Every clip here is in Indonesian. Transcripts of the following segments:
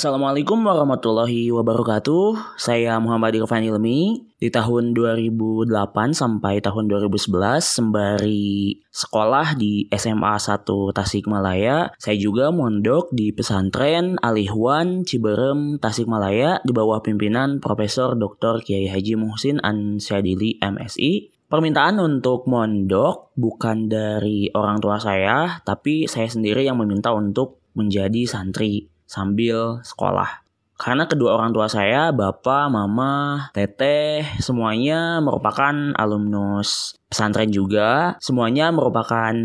Assalamualaikum warahmatullahi wabarakatuh. Saya Muhammad Irfan Ilmi. Di tahun 2008 sampai tahun 2011 sembari sekolah di SMA 1 Tasikmalaya, saya juga mondok di pesantren Alihwan Ciberem Tasikmalaya di bawah pimpinan Profesor Dr. Kiai Haji Muhsin Ansyadili MSI. Permintaan untuk mondok bukan dari orang tua saya, tapi saya sendiri yang meminta untuk menjadi santri sambil sekolah. Karena kedua orang tua saya, bapak, mama, teteh, semuanya merupakan alumnus pesantren juga. Semuanya merupakan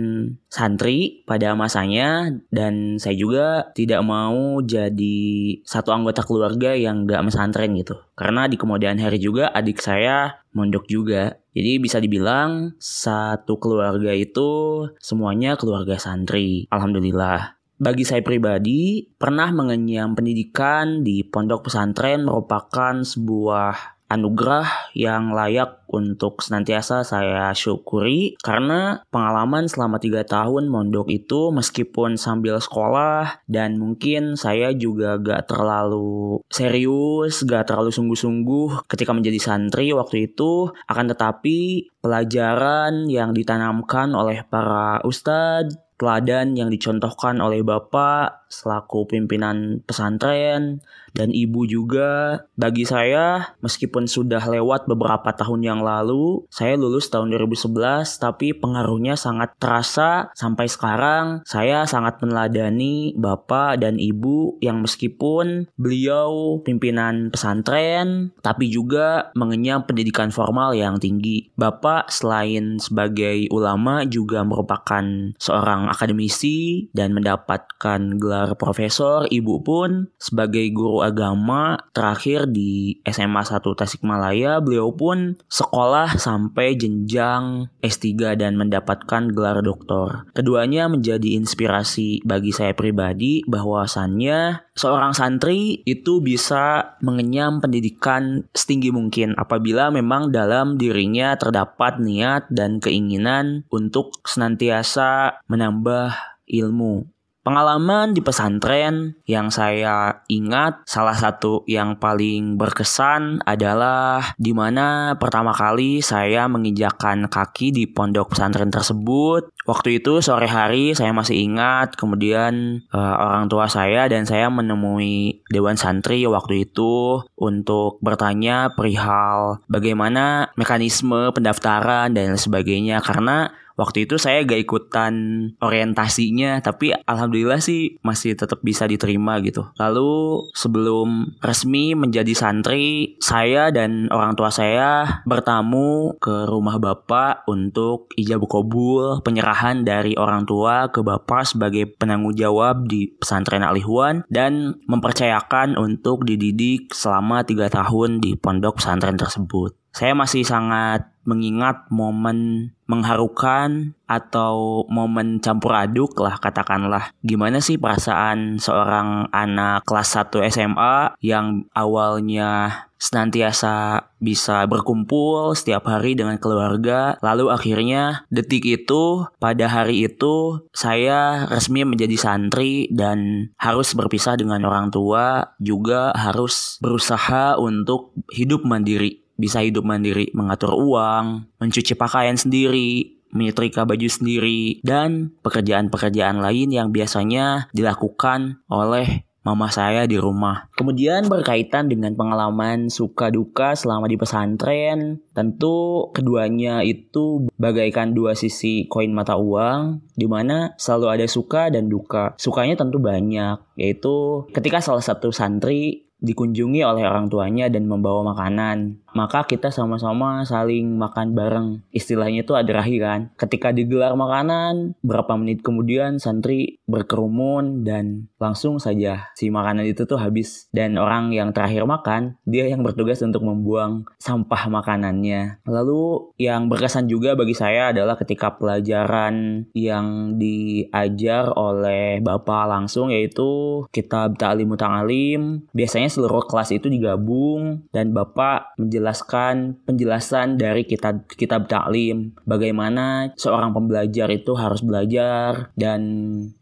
santri pada masanya dan saya juga tidak mau jadi satu anggota keluarga yang gak mesantren gitu. Karena di kemudian hari juga adik saya mondok juga. Jadi bisa dibilang satu keluarga itu semuanya keluarga santri. Alhamdulillah. Bagi saya pribadi, pernah mengenyam pendidikan di pondok pesantren merupakan sebuah anugerah yang layak untuk senantiasa saya syukuri karena pengalaman selama tiga tahun mondok itu meskipun sambil sekolah dan mungkin saya juga gak terlalu serius, gak terlalu sungguh-sungguh ketika menjadi santri waktu itu akan tetapi pelajaran yang ditanamkan oleh para ustadz teladan yang dicontohkan oleh Bapak selaku pimpinan pesantren dan Ibu juga. Bagi saya, meskipun sudah lewat beberapa tahun yang lalu, saya lulus tahun 2011, tapi pengaruhnya sangat terasa sampai sekarang. Saya sangat meneladani Bapak dan Ibu yang meskipun beliau pimpinan pesantren, tapi juga mengenyam pendidikan formal yang tinggi. Bapak selain sebagai ulama juga merupakan seorang akademisi dan mendapatkan gelar profesor. Ibu pun sebagai guru agama terakhir di SMA 1 Tasikmalaya. Beliau pun sekolah sampai jenjang S3 dan mendapatkan gelar doktor. Keduanya menjadi inspirasi bagi saya pribadi bahwasannya seorang santri itu bisa mengenyam pendidikan setinggi mungkin apabila memang dalam dirinya terdapat niat dan keinginan untuk senantiasa menambah ilmu. Pengalaman di pesantren yang saya ingat salah satu yang paling berkesan adalah di mana pertama kali saya menginjakan kaki di pondok pesantren tersebut. Waktu itu sore hari saya masih ingat kemudian uh, orang tua saya dan saya menemui dewan santri waktu itu untuk bertanya perihal bagaimana mekanisme pendaftaran dan sebagainya karena waktu itu saya gak ikutan orientasinya tapi alhamdulillah sih masih tetap bisa diterima gitu. Lalu sebelum resmi menjadi santri saya dan orang tua saya bertamu ke rumah bapak untuk ijab kabul penyerahan dari orang tua ke bapak sebagai penanggung jawab di pesantren Alihwan dan mempercayakan untuk dididik selama tiga tahun di pondok pesantren tersebut. Saya masih sangat mengingat momen mengharukan atau momen campur aduk lah katakanlah. Gimana sih perasaan seorang anak kelas 1 SMA yang awalnya senantiasa bisa berkumpul setiap hari dengan keluarga. Lalu akhirnya detik itu pada hari itu saya resmi menjadi santri dan harus berpisah dengan orang tua juga harus berusaha untuk hidup mandiri bisa hidup mandiri, mengatur uang, mencuci pakaian sendiri, menyetrika baju sendiri, dan pekerjaan-pekerjaan lain yang biasanya dilakukan oleh mama saya di rumah. Kemudian berkaitan dengan pengalaman suka duka selama di pesantren, tentu keduanya itu bagaikan dua sisi koin mata uang, di mana selalu ada suka dan duka. Sukanya tentu banyak, yaitu ketika salah satu santri dikunjungi oleh orang tuanya dan membawa makanan maka kita sama-sama saling makan bareng. Istilahnya itu adrahi kan. Ketika digelar makanan, berapa menit kemudian santri berkerumun dan langsung saja si makanan itu tuh habis. Dan orang yang terakhir makan, dia yang bertugas untuk membuang sampah makanannya. Lalu yang berkesan juga bagi saya adalah ketika pelajaran yang diajar oleh bapak langsung yaitu kitab ta'lim ta'alim. Biasanya Seluruh kelas itu digabung dan Bapak menjelaskan penjelasan dari kitab kitab taklim, bagaimana seorang pembelajar itu harus belajar dan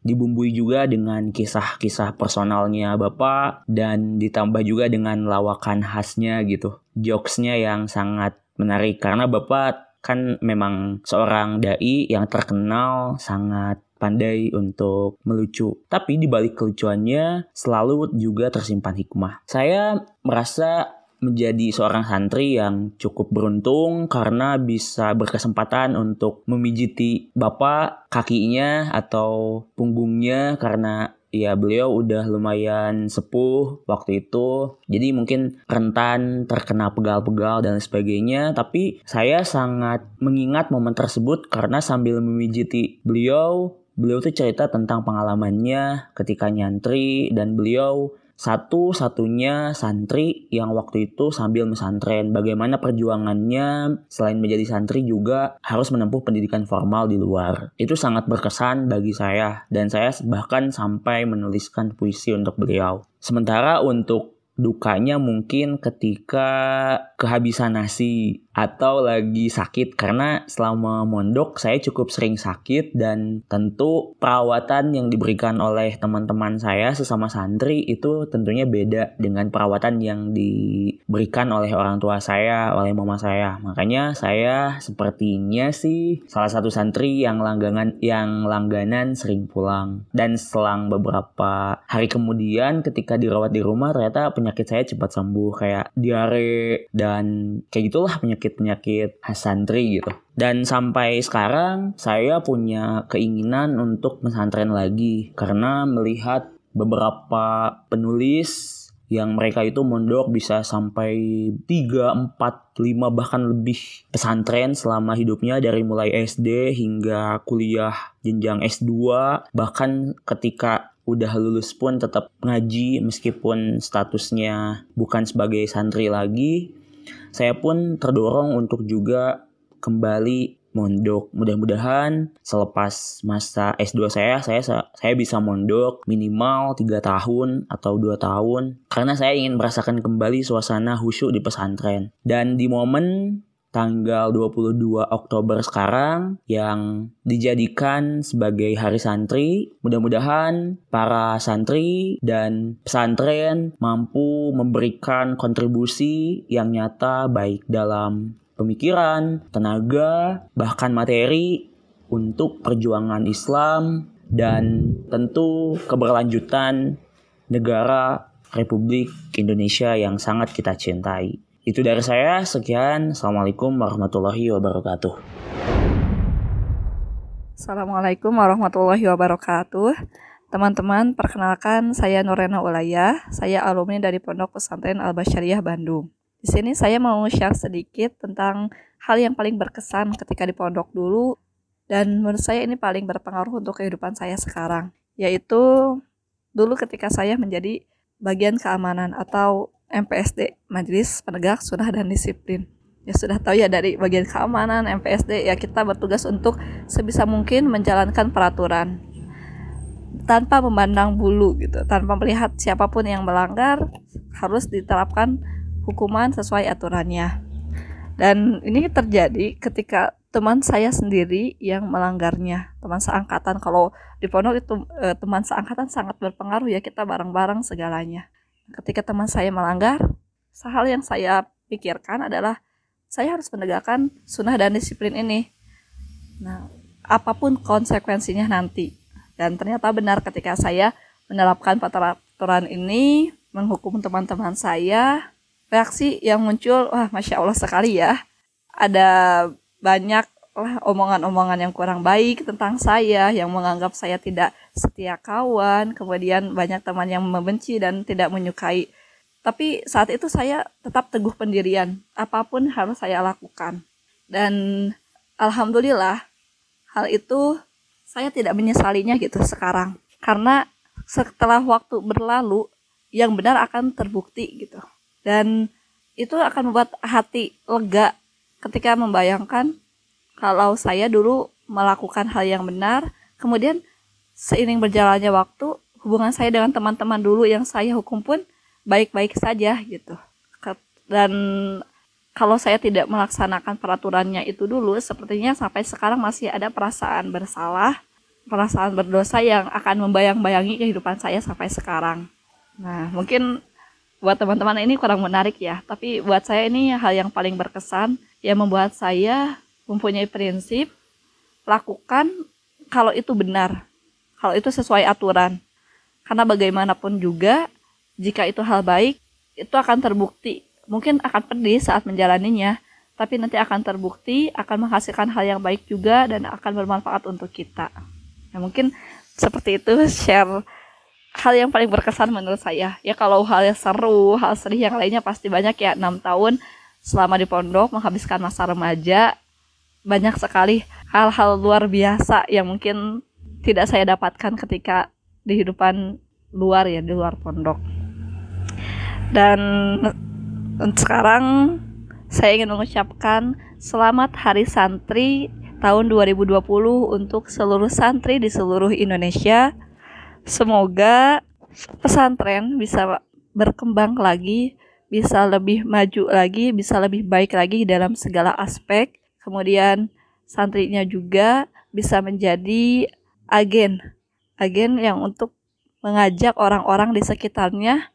dibumbui juga dengan kisah-kisah personalnya Bapak dan ditambah juga dengan lawakan khasnya gitu. Jokesnya yang sangat menarik karena Bapak kan memang seorang dai yang terkenal sangat pandai untuk melucu. Tapi di balik kelucuannya selalu juga tersimpan hikmah. Saya merasa menjadi seorang santri yang cukup beruntung karena bisa berkesempatan untuk memijiti bapak kakinya atau punggungnya karena ya beliau udah lumayan sepuh waktu itu jadi mungkin rentan terkena pegal-pegal dan sebagainya tapi saya sangat mengingat momen tersebut karena sambil memijiti beliau Beliau tuh cerita tentang pengalamannya ketika nyantri dan beliau satu-satunya santri yang waktu itu sambil mesantren. Bagaimana perjuangannya selain menjadi santri juga harus menempuh pendidikan formal di luar. Itu sangat berkesan bagi saya dan saya bahkan sampai menuliskan puisi untuk beliau. Sementara untuk dukanya mungkin ketika kehabisan nasi atau lagi sakit. Karena selama mondok saya cukup sering sakit dan tentu perawatan yang diberikan oleh teman-teman saya sesama santri itu tentunya beda dengan perawatan yang diberikan oleh orang tua saya, oleh mama saya. Makanya saya sepertinya sih salah satu santri yang langganan yang langganan sering pulang. Dan selang beberapa hari kemudian ketika dirawat di rumah ternyata penyakit saya cepat sembuh. Kayak diare dan kayak gitulah penyakit penyakit-penyakit santri gitu. Dan sampai sekarang saya punya keinginan untuk pesantren lagi. Karena melihat beberapa penulis yang mereka itu mondok bisa sampai 3, 4, 5 bahkan lebih pesantren selama hidupnya dari mulai SD hingga kuliah jenjang S2 bahkan ketika udah lulus pun tetap ngaji meskipun statusnya bukan sebagai santri lagi saya pun terdorong untuk juga kembali mondok. Mudah-mudahan selepas masa S2 saya, saya saya bisa mondok minimal 3 tahun atau 2 tahun karena saya ingin merasakan kembali suasana khusyuk di pesantren. Dan di momen tanggal 22 Oktober sekarang yang dijadikan sebagai hari santri. Mudah-mudahan para santri dan pesantren mampu memberikan kontribusi yang nyata baik dalam pemikiran, tenaga, bahkan materi untuk perjuangan Islam dan tentu keberlanjutan negara Republik Indonesia yang sangat kita cintai. Itu dari saya, sekian. Assalamualaikum warahmatullahi wabarakatuh. Assalamualaikum warahmatullahi wabarakatuh. Teman-teman, perkenalkan saya Norena Ulaya. Saya alumni dari Pondok Pesantren Al Basyariah Bandung. Di sini saya mau share sedikit tentang hal yang paling berkesan ketika di pondok dulu dan menurut saya ini paling berpengaruh untuk kehidupan saya sekarang, yaitu dulu ketika saya menjadi bagian keamanan atau MPSD, Majelis Penegak Sunnah dan Disiplin. Ya sudah tahu ya dari bagian keamanan MPSD ya kita bertugas untuk sebisa mungkin menjalankan peraturan tanpa memandang bulu gitu, tanpa melihat siapa pun yang melanggar harus diterapkan hukuman sesuai aturannya. Dan ini terjadi ketika teman saya sendiri yang melanggarnya, teman seangkatan. Kalau di pondok itu eh, teman seangkatan sangat berpengaruh ya kita bareng-bareng segalanya ketika teman saya melanggar, hal yang saya pikirkan adalah saya harus menegakkan sunnah dan disiplin ini. Nah, apa pun konsekuensinya nanti. Dan ternyata benar ketika saya menerapkan peraturan ini, menghukum teman-teman saya, reaksi yang muncul, wah Masya Allah sekali ya. Ada banyak lah omongan-omongan yang kurang baik tentang saya yang menganggap saya tidak setia kawan kemudian banyak teman yang membenci dan tidak menyukai. Tapi saat itu saya tetap teguh pendirian apa pun harus saya lakukan. Dan alhamdulillah hal itu saya tidak menyesalinya gitu sekarang. Karena setelah waktu berlalu yang benar akan terbukti gitu. Dan itu akan membuat hati lega ketika membayangkan kalau saya dulu melakukan hal yang benar, kemudian seiring berjalannya waktu, hubungan saya dengan teman-teman dulu yang saya hukum pun baik-baik saja gitu. Dan kalau saya tidak melaksanakan peraturannya itu dulu, sepertinya sampai sekarang masih ada perasaan bersalah, perasaan berdosa yang akan membayang-bayangi kehidupan saya sampai sekarang. Nah, mungkin buat teman-teman ini kurang menarik ya, tapi buat saya ini hal yang paling berkesan yang membuat saya mempunyai prinsip lakukan kalau itu benar, kalau itu sesuai aturan. Karena bagaimanapun juga, jika itu hal baik, itu akan terbukti. Mungkin akan pedih saat menjalaninya, tapi nanti akan terbukti, akan menghasilkan hal yang baik juga dan akan bermanfaat untuk kita. Nah, mungkin seperti itu share hal yang paling berkesan menurut saya. Ya kalau hal yang seru, hal sedih yang lainnya pasti banyak ya. 6 tahun selama di pondok menghabiskan masa remaja banyak sekali hal-hal luar biasa yang mungkin tidak saya dapatkan ketika di kehidupan luar ya di luar pondok. Dan sekarang saya ingin mengucapkan selamat hari santri tahun 2020 untuk seluruh santri di seluruh Indonesia. Semoga pesantren bisa berkembang lagi bisa lebih maju lagi bisa lebih baik lagi dalam segala aspek kemudian santrinya juga bisa menjadi agen agen yang untuk mengajak orang-orang di sekitarnya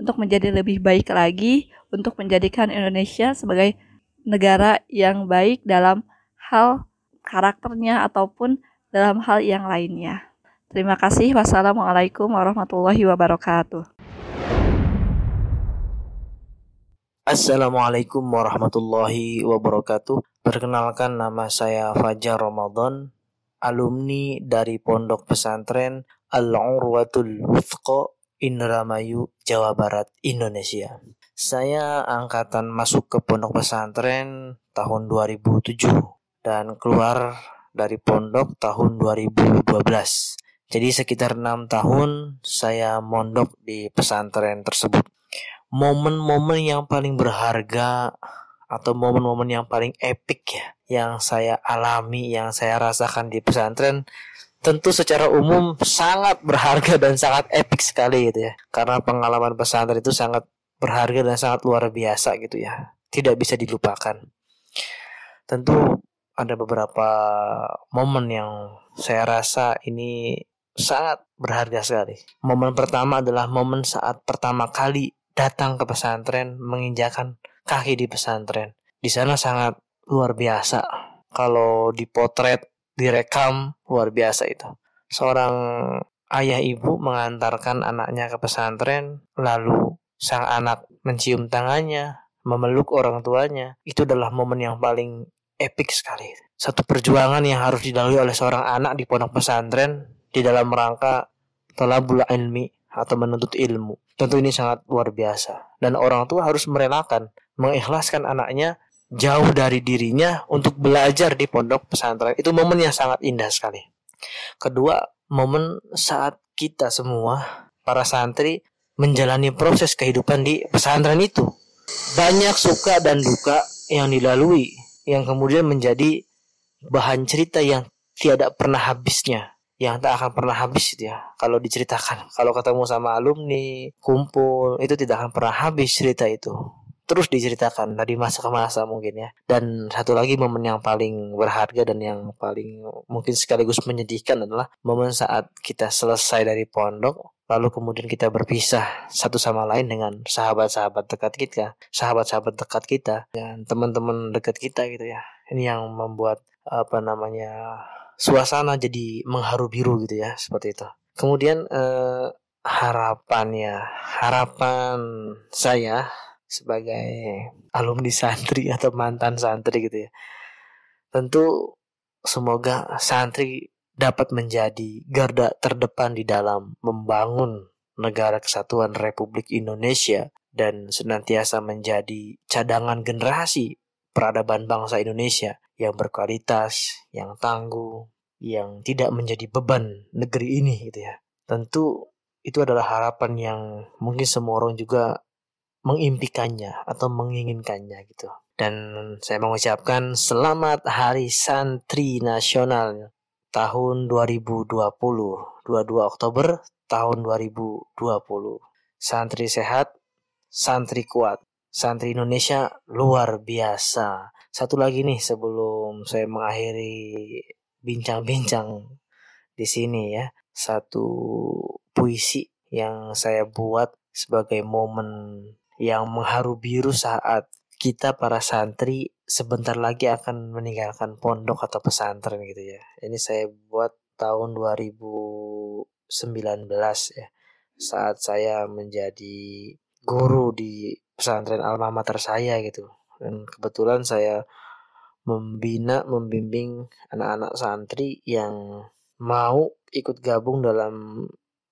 untuk menjadi lebih baik lagi untuk menjadikan Indonesia sebagai negara yang baik dalam hal karakternya ataupun dalam hal yang lainnya. Terima kasih. Wassalamualaikum warahmatullahi wabarakatuh. Assalamualaikum warahmatullahi wabarakatuh. Perkenalkan nama saya Fajar Ramadan, alumni dari Pondok Pesantren Al-Urwatul Wuthqa Indramayu, Jawa Barat, Indonesia. Saya angkatan masuk ke Pondok Pesantren tahun 2007 dan keluar dari pondok tahun 2012. Jadi sekitar enam tahun saya mondok di pesantren tersebut momen-momen yang paling berharga atau momen-momen yang paling epic ya yang saya alami, yang saya rasakan di pesantren tentu secara umum sangat berharga dan sangat epic sekali gitu ya. Karena pengalaman pesantren itu sangat berharga dan sangat luar biasa gitu ya. Tidak bisa dilupakan. Tentu ada beberapa momen yang saya rasa ini sangat berharga sekali. Momen pertama adalah momen saat pertama kali datang ke pesantren, menginjakan kaki di pesantren. Di sana sangat luar biasa. Kalau dipotret, direkam, luar biasa itu. Seorang ayah ibu mengantarkan anaknya ke pesantren, lalu sang anak mencium tangannya, memeluk orang tuanya. Itu adalah momen yang paling epic sekali. Satu perjuangan yang harus dilalui oleh seorang anak di pondok pesantren di dalam rangka talabul ilmi atau menuntut ilmu. Tentu ini sangat luar biasa. Dan orang tua harus merelakan, mengikhlaskan anaknya jauh dari dirinya untuk belajar di pondok pesantren. Itu momen yang sangat indah sekali. Kedua, momen saat kita semua, para santri, menjalani proses kehidupan di pesantren itu. Banyak suka dan duka yang dilalui, yang kemudian menjadi bahan cerita yang tidak pernah habisnya yang tak akan pernah habis ya kalau diceritakan kalau ketemu sama alumni kumpul itu tidak akan pernah habis cerita itu terus diceritakan dari masa ke masa mungkin ya dan satu lagi momen yang paling berharga dan yang paling mungkin sekaligus menyedihkan adalah momen saat kita selesai dari pondok lalu kemudian kita berpisah satu sama lain dengan sahabat-sahabat dekat kita sahabat-sahabat dekat kita dan teman-teman dekat kita gitu ya ini yang membuat apa namanya suasana jadi mengharu biru gitu ya seperti itu. Kemudian eh, harapannya, harapan saya sebagai alumni santri atau mantan santri gitu ya. Tentu semoga santri dapat menjadi garda terdepan di dalam membangun negara kesatuan Republik Indonesia dan senantiasa menjadi cadangan generasi peradaban bangsa Indonesia yang berkualitas, yang tangguh, yang tidak menjadi beban negeri ini gitu ya. Tentu itu adalah harapan yang mungkin semua orang juga mengimpikannya atau menginginkannya gitu. Dan saya mengucapkan selamat Hari Santri Nasional tahun 2020, 22 Oktober tahun 2020. Santri sehat, santri kuat. Santri Indonesia luar biasa. Satu lagi nih sebelum saya mengakhiri bincang-bincang di sini ya. Satu puisi yang saya buat sebagai momen yang mengharu biru saat kita para santri sebentar lagi akan meninggalkan pondok atau pesantren gitu ya. Ini saya buat tahun 2019 ya. Saat saya menjadi guru di pesantren alma mater saya gitu. Dan kebetulan saya membina, membimbing anak-anak santri yang mau ikut gabung dalam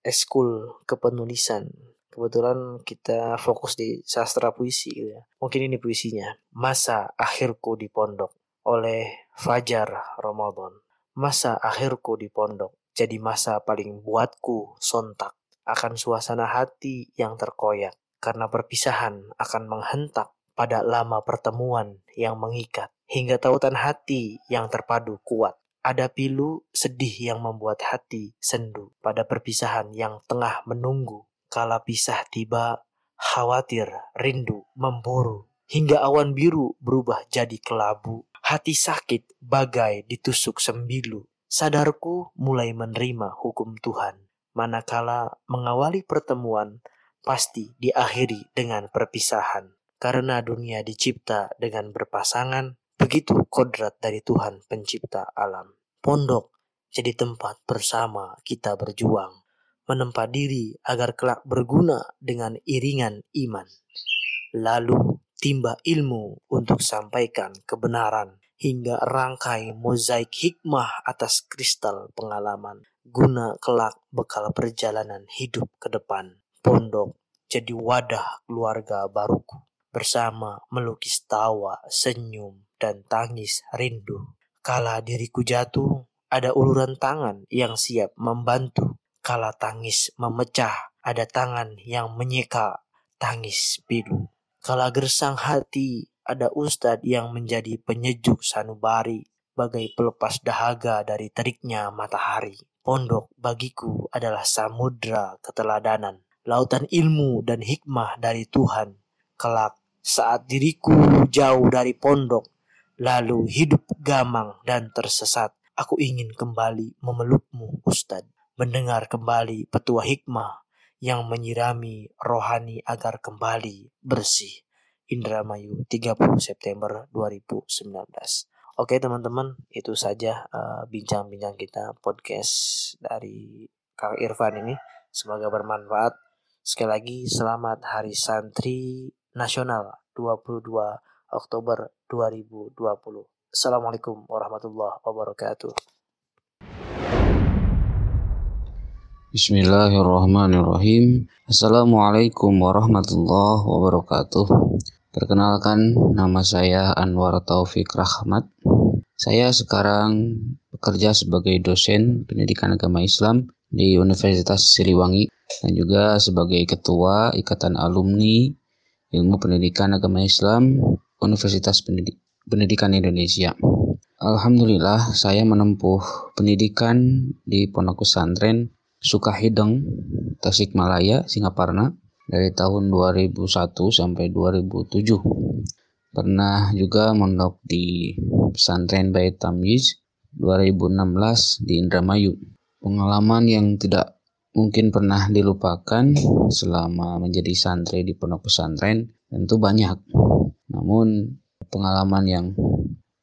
eskul kepenulisan kebetulan kita fokus di sastra puisi gitu ya. Mungkin ini puisinya. Masa akhirku di pondok oleh Fajar Ramadan. Masa akhirku di pondok jadi masa paling buatku sontak akan suasana hati yang terkoyak karena perpisahan akan menghentak pada lama pertemuan yang mengikat hingga tautan hati yang terpadu kuat. Ada pilu sedih yang membuat hati sendu pada perpisahan yang tengah menunggu Kala pisah tiba, khawatir, rindu, memburu. Hingga awan biru berubah jadi kelabu. Hati sakit bagai ditusuk sembilu. Sadarku mulai menerima hukum Tuhan. Manakala mengawali pertemuan, pasti diakhiri dengan perpisahan. Karena dunia dicipta dengan berpasangan, begitu kodrat dari Tuhan pencipta alam. Pondok jadi tempat bersama kita berjuang menempa diri agar kelak berguna dengan iringan iman. Lalu timba ilmu untuk sampaikan kebenaran hingga rangkai mozaik hikmah atas kristal pengalaman guna kelak bekal perjalanan hidup ke depan. Pondok jadi wadah keluarga baruku bersama melukis tawa, senyum, dan tangis rindu. Kala diriku jatuh, ada uluran tangan yang siap membantu Kala tangis memecah, ada tangan yang menyeka tangis pilu. Kala gersang hati, ada ustadz yang menjadi penyejuk sanubari, bagai pelepas dahaga dari teriknya matahari. Pondok bagiku adalah samudra keteladanan, lautan ilmu dan hikmah dari Tuhan. Kelak saat diriku jauh dari pondok, lalu hidup gamang dan tersesat, aku ingin kembali memelukmu Ustadz mendengar kembali petua hikmah yang menyirami rohani agar kembali bersih. Indramayu 30 September 2019. Oke teman-teman, itu saja eh, bincang-bincang uh, kita podcast dari Kang Irfan ini. Semoga bermanfaat. Sekali lagi selamat Hari Santri Nasional 22 Oktober 2020. Assalamualaikum warahmatullahi wabarakatuh. Bismillahirrahmanirrahim. Assalamualaikum warahmatullahi wabarakatuh. Perkenalkan nama saya Anwar Taufik Rahmat. Saya sekarang bekerja sebagai dosen pendidikan agama Islam di Universitas Siliwangi dan juga sebagai ketua Ikatan Alumni Ilmu Pendidikan Agama Islam Universitas Pendidikan Indonesia. Alhamdulillah saya menempuh pendidikan di pondok pesantren Sukahideng, Tasikmalaya, Singaparna dari tahun 2001 sampai 2007. Pernah juga mondok di pesantren Bait Tamyiz 2016 di Indramayu. Pengalaman yang tidak mungkin pernah dilupakan selama menjadi santri di pondok pesantren tentu banyak. Namun pengalaman yang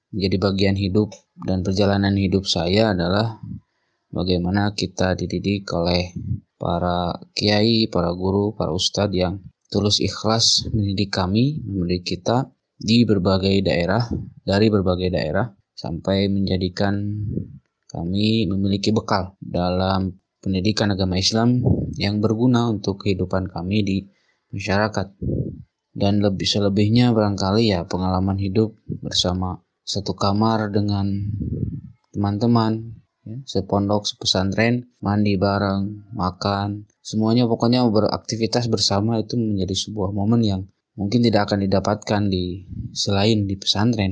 menjadi bagian hidup dan perjalanan hidup saya adalah bagaimana kita dididik oleh para kiai, para guru, para ustadz yang tulus ikhlas mendidik kami, mendidik kita di berbagai daerah, dari berbagai daerah, sampai menjadikan kami memiliki bekal dalam pendidikan agama Islam yang berguna untuk kehidupan kami di masyarakat. Dan lebih selebihnya barangkali ya pengalaman hidup bersama satu kamar dengan teman-teman ya, sepondok, sepesantren, mandi bareng, makan, semuanya pokoknya beraktivitas bersama itu menjadi sebuah momen yang mungkin tidak akan didapatkan di selain di pesantren.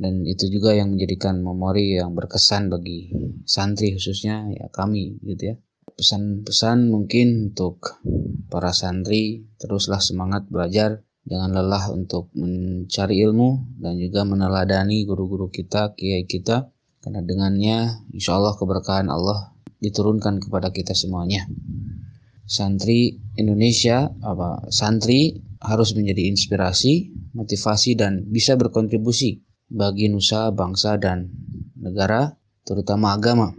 Dan itu juga yang menjadikan memori yang berkesan bagi santri khususnya ya kami gitu ya. Pesan-pesan mungkin untuk para santri teruslah semangat belajar. Jangan lelah untuk mencari ilmu dan juga meneladani guru-guru kita kiai kita karena dengannya insya Allah keberkahan Allah diturunkan kepada kita semuanya. Santri Indonesia apa santri harus menjadi inspirasi motivasi dan bisa berkontribusi bagi nusa bangsa dan negara terutama agama.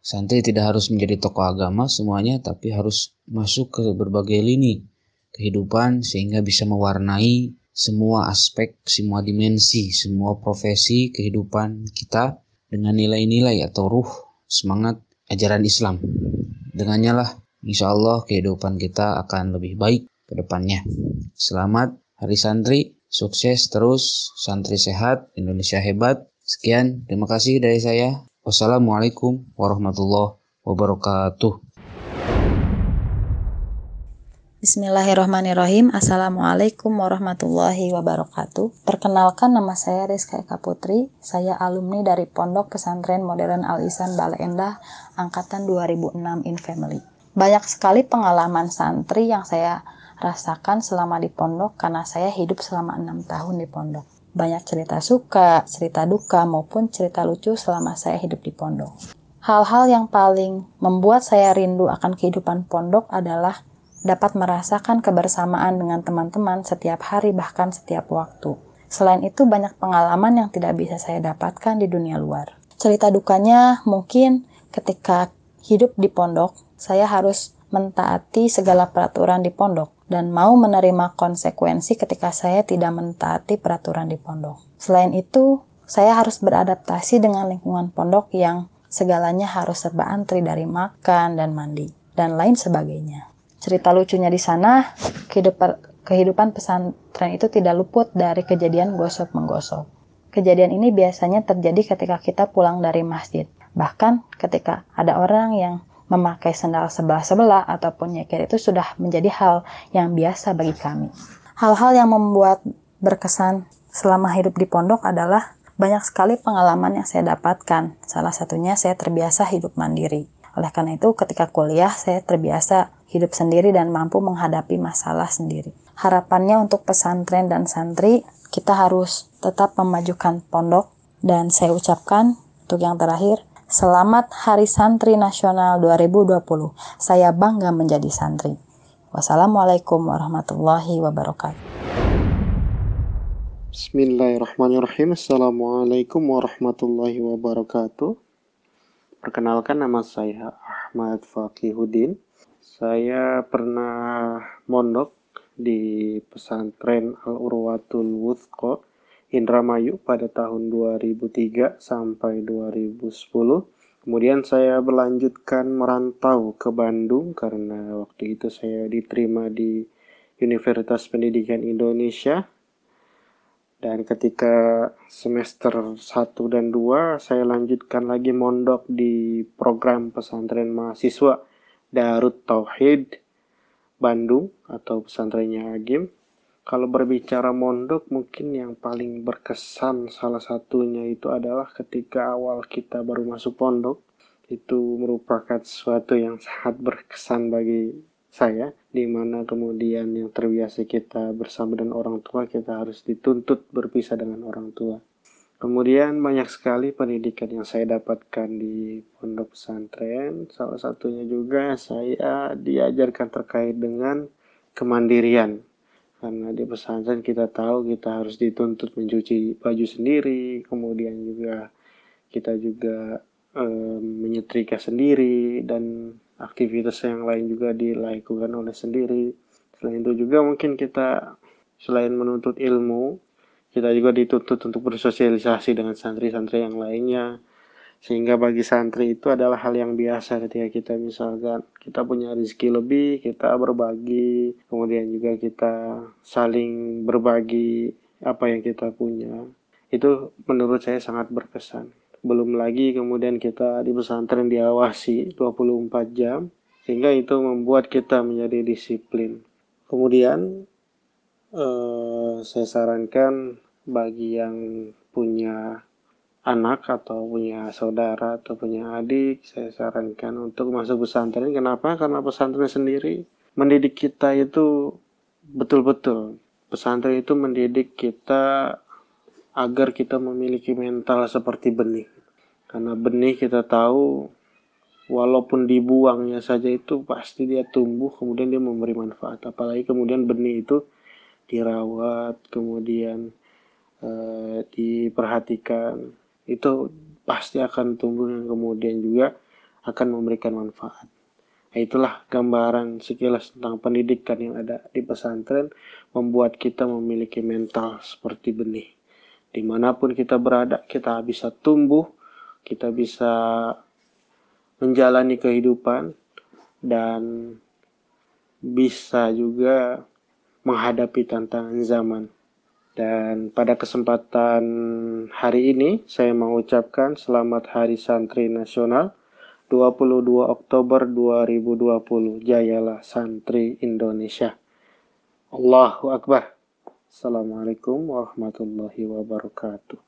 Santri tidak harus menjadi tokoh agama semuanya, tapi harus masuk ke berbagai lini kehidupan sehingga bisa mewarnai semua aspek, semua dimensi, semua profesi kehidupan kita dengan nilai-nilai atau ruh, semangat ajaran Islam. Dengannya lah, insya Allah kehidupan kita akan lebih baik ke depannya. Selamat Hari Santri, sukses terus, santri sehat, Indonesia hebat. Sekian, terima kasih dari saya. Wassalamualaikum warahmatullahi wabarakatuh. Bismillahirrahmanirrahim. Assalamualaikum warahmatullahi wabarakatuh. Perkenalkan nama saya Rizka Eka Putri. Saya alumni dari Pondok Pesantren Modern Al-Isan Bale Endah Angkatan 2006 in Family. Banyak sekali pengalaman santri yang saya rasakan selama di pondok Karena saya hidup selama 6 tahun di pondok. Banyak cerita suka, cerita duka, maupun cerita lucu selama saya hidup di pondok. Hal-hal yang paling membuat saya rindu akan kehidupan pondok adalah dapat merasakan kebersamaan dengan teman-teman setiap hari bahkan setiap waktu. Selain itu banyak pengalaman yang tidak bisa saya dapatkan di dunia luar. Cerita dukanya mungkin ketika hidup di pondok, saya harus mentaati segala peraturan di pondok dan mau menerima konsekuensi ketika saya tidak mentaati peraturan di pondok. Selain itu, saya harus beradaptasi dengan lingkungan pondok yang segalanya harus serba antri dari makan dan mandi dan lain sebagainya. Cerita lucunya di sana, kehidupan, kehidupan pesantren itu tidak luput dari kejadian gosok menggosok. Kejadian ini biasanya terjadi ketika kita pulang dari masjid. Bahkan ketika ada orang yang memakai sendal sebelah-sebelah ataupun nyekir itu sudah menjadi hal yang biasa bagi kami. Hal-hal yang membuat berkesan selama hidup di pondok adalah banyak sekali pengalaman yang saya dapatkan. Salah satunya saya terbiasa hidup mandiri. Oleh karena itu, ketika kuliah saya terbiasa hidup sendiri dan mampu menghadapi masalah sendiri. Harapannya untuk pesantren dan santri, kita harus tetap memajukan pondok dan saya ucapkan untuk yang terakhir, Selamat Hari Santri Nasional 2020. Saya bangga menjadi santri. Wassalamualaikum warahmatullahi wabarakatuh. Bismillahirrahmanirrahim. Assalamualaikum warahmatullahi wabarakatuh. Perkenalkan nama saya Ahmad Fakihuddin. Saya pernah mondok di pesantren Al-Urwatul Wuthqa Indramayu pada tahun 2003 sampai 2010. Kemudian saya berlanjutkan merantau ke Bandung karena waktu itu saya diterima di Universitas Pendidikan Indonesia. Dan ketika semester 1 dan 2 saya lanjutkan lagi mondok di program pesantren mahasiswa Darut Tauhid Bandung atau pesantrennya Agim. Kalau berbicara mondok mungkin yang paling berkesan salah satunya itu adalah ketika awal kita baru masuk pondok itu merupakan sesuatu yang sangat berkesan bagi saya di mana kemudian yang terbiasa kita bersama dengan orang tua kita harus dituntut berpisah dengan orang tua kemudian banyak sekali pendidikan yang saya dapatkan di pondok pesantren. Salah satunya juga saya diajarkan terkait dengan kemandirian. Karena di pesantren kita tahu kita harus dituntut mencuci baju sendiri kemudian juga kita juga e, menyetrika sendiri dan aktivitas yang lain juga dilakukan oleh sendiri. Selain itu juga mungkin kita selain menuntut ilmu kita juga dituntut untuk bersosialisasi dengan santri-santri yang lainnya. Sehingga bagi santri itu adalah hal yang biasa ketika kita misalkan kita punya rezeki lebih kita berbagi. Kemudian juga kita saling berbagi apa yang kita punya. Itu menurut saya sangat berkesan. Belum lagi kemudian kita di pesantren diawasi 24 jam sehingga itu membuat kita menjadi disiplin. Kemudian eh, saya sarankan bagi yang punya anak atau punya saudara atau punya adik, saya sarankan untuk masuk pesantren. Kenapa? Karena pesantren sendiri mendidik kita itu betul-betul. Pesantren itu mendidik kita agar kita memiliki mental seperti benih. Karena benih kita tahu walaupun dibuangnya saja itu pasti dia tumbuh kemudian dia memberi manfaat. Apalagi kemudian benih itu dirawat, kemudian uh, diperhatikan itu pasti akan tumbuh dan kemudian juga akan memberikan manfaat. Nah, itulah gambaran sekilas tentang pendidikan yang ada di pesantren membuat kita memiliki mental seperti benih. Di mana pun kita berada, kita bisa tumbuh, kita bisa menjalani kehidupan, dan bisa juga menghadapi tantangan zaman. Dan pada kesempatan hari ini saya mengucapkan selamat Hari Santri Nasional 22 Oktober 2020. Jayalah Santri Indonesia. Allahu Akbar. Assalamualaikum warahmatullahi wabarakatuh.